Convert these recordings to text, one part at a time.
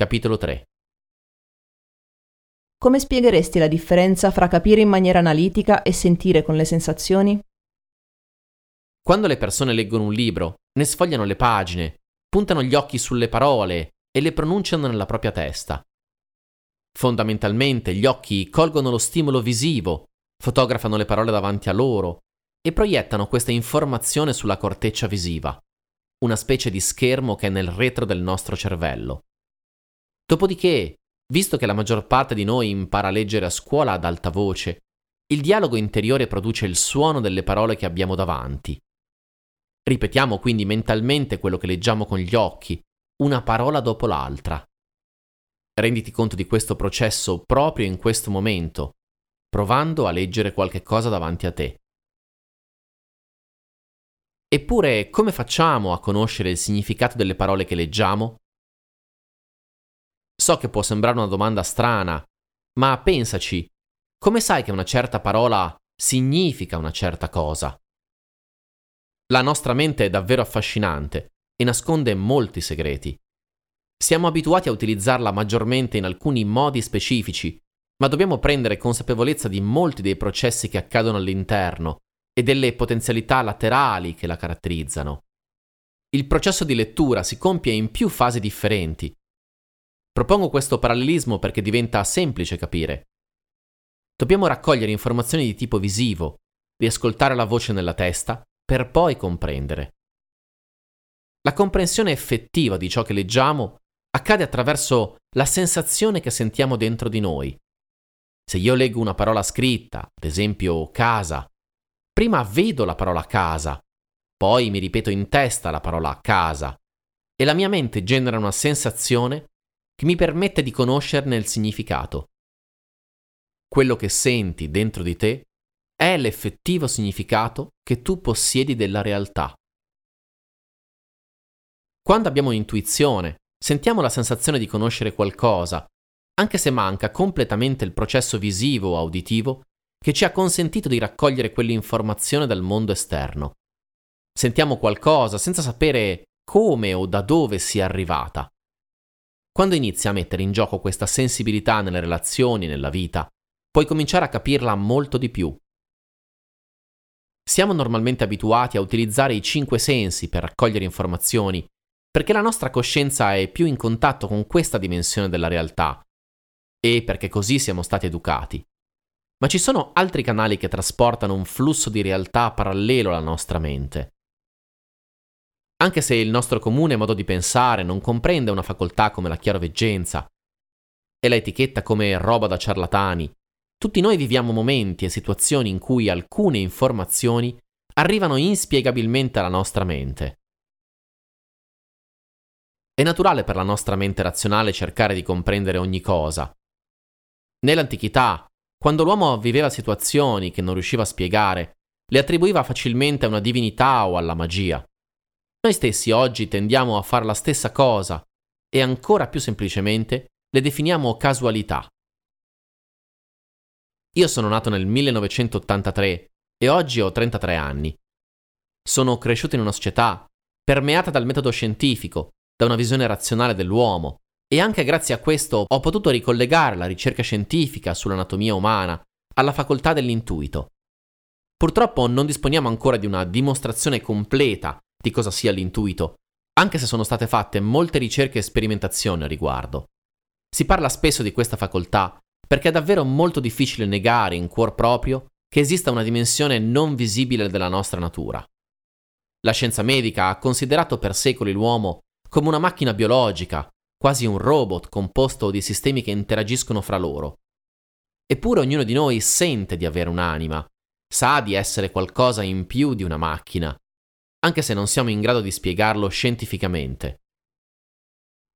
capitolo 3. Come spiegheresti la differenza fra capire in maniera analitica e sentire con le sensazioni? Quando le persone leggono un libro, ne sfogliano le pagine, puntano gli occhi sulle parole e le pronunciano nella propria testa. Fondamentalmente gli occhi colgono lo stimolo visivo, fotografano le parole davanti a loro e proiettano questa informazione sulla corteccia visiva, una specie di schermo che è nel retro del nostro cervello. Dopodiché, visto che la maggior parte di noi impara a leggere a scuola ad alta voce, il dialogo interiore produce il suono delle parole che abbiamo davanti. Ripetiamo quindi mentalmente quello che leggiamo con gli occhi, una parola dopo l'altra. Renditi conto di questo processo proprio in questo momento, provando a leggere qualche cosa davanti a te. Eppure, come facciamo a conoscere il significato delle parole che leggiamo? So che può sembrare una domanda strana, ma pensaci, come sai che una certa parola significa una certa cosa? La nostra mente è davvero affascinante e nasconde molti segreti. Siamo abituati a utilizzarla maggiormente in alcuni modi specifici, ma dobbiamo prendere consapevolezza di molti dei processi che accadono all'interno e delle potenzialità laterali che la caratterizzano. Il processo di lettura si compie in più fasi differenti Propongo questo parallelismo perché diventa semplice capire. Dobbiamo raccogliere informazioni di tipo visivo, riascoltare la voce nella testa, per poi comprendere. La comprensione effettiva di ciò che leggiamo accade attraverso la sensazione che sentiamo dentro di noi. Se io leggo una parola scritta, ad esempio casa, prima vedo la parola casa, poi mi ripeto in testa la parola casa e la mia mente genera una sensazione che mi permette di conoscerne il significato. Quello che senti dentro di te è l'effettivo significato che tu possiedi della realtà. Quando abbiamo intuizione, sentiamo la sensazione di conoscere qualcosa, anche se manca completamente il processo visivo o uditivo che ci ha consentito di raccogliere quell'informazione dal mondo esterno. Sentiamo qualcosa senza sapere come o da dove sia arrivata. Quando inizi a mettere in gioco questa sensibilità nelle relazioni nella vita, puoi cominciare a capirla molto di più. Siamo normalmente abituati a utilizzare i cinque sensi per raccogliere informazioni, perché la nostra coscienza è più in contatto con questa dimensione della realtà e perché così siamo stati educati. Ma ci sono altri canali che trasportano un flusso di realtà parallelo alla nostra mente. Anche se il nostro comune modo di pensare non comprende una facoltà come la chiaroveggenza e la etichetta come roba da ciarlatani, tutti noi viviamo momenti e situazioni in cui alcune informazioni arrivano inspiegabilmente alla nostra mente. È naturale per la nostra mente razionale cercare di comprendere ogni cosa. Nell'antichità, quando l'uomo viveva situazioni che non riusciva a spiegare, le attribuiva facilmente a una divinità o alla magia. Noi stessi oggi tendiamo a fare la stessa cosa e ancora più semplicemente le definiamo casualità. Io sono nato nel 1983 e oggi ho 33 anni. Sono cresciuto in una società permeata dal metodo scientifico, da una visione razionale dell'uomo e anche grazie a questo ho potuto ricollegare la ricerca scientifica sull'anatomia umana alla facoltà dell'intuito. Purtroppo non disponiamo ancora di una dimostrazione completa di cosa sia l'intuito, anche se sono state fatte molte ricerche e sperimentazioni a riguardo. Si parla spesso di questa facoltà perché è davvero molto difficile negare in cuor proprio che esista una dimensione non visibile della nostra natura. La scienza medica ha considerato per secoli l'uomo come una macchina biologica, quasi un robot composto di sistemi che interagiscono fra loro. Eppure ognuno di noi sente di avere un'anima, sa di essere qualcosa in più di una macchina, anche se non siamo in grado di spiegarlo scientificamente.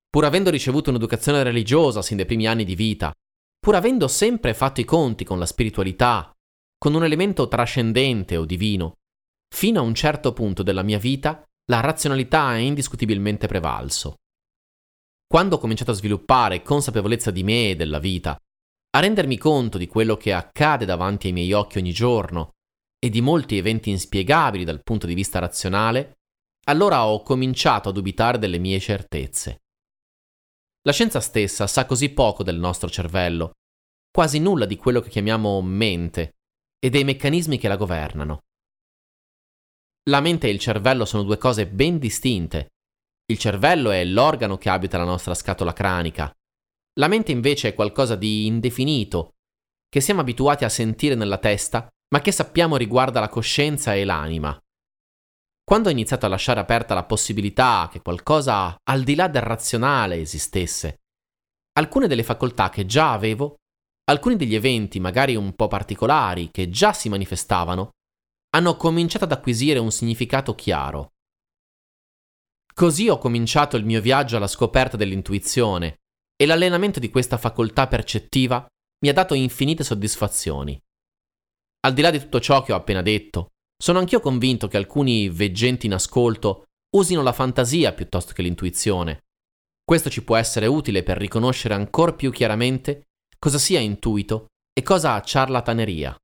Pur avendo ricevuto un'educazione religiosa sin dai primi anni di vita, pur avendo sempre fatto i conti con la spiritualità, con un elemento trascendente o divino, fino a un certo punto della mia vita la razionalità è indiscutibilmente prevalso. Quando ho cominciato a sviluppare consapevolezza di me e della vita, a rendermi conto di quello che accade davanti ai miei occhi ogni giorno, e di molti eventi inspiegabili dal punto di vista razionale, allora ho cominciato a dubitare delle mie certezze. La scienza stessa sa così poco del nostro cervello, quasi nulla di quello che chiamiamo mente e dei meccanismi che la governano. La mente e il cervello sono due cose ben distinte. Il cervello è l'organo che abita la nostra scatola cranica. La mente invece è qualcosa di indefinito, che siamo abituati a sentire nella testa, ma che sappiamo riguarda la coscienza e l'anima. Quando ho iniziato a lasciare aperta la possibilità che qualcosa al di là del razionale esistesse, alcune delle facoltà che già avevo, alcuni degli eventi magari un po' particolari che già si manifestavano, hanno cominciato ad acquisire un significato chiaro. Così ho cominciato il mio viaggio alla scoperta dell'intuizione e l'allenamento di questa facoltà percettiva mi ha dato infinite soddisfazioni. Al di là di tutto ciò che ho appena detto, sono anch'io convinto che alcuni veggenti in ascolto usino la fantasia piuttosto che l'intuizione. Questo ci può essere utile per riconoscere ancora più chiaramente cosa sia intuito e cosa ciarlataneria.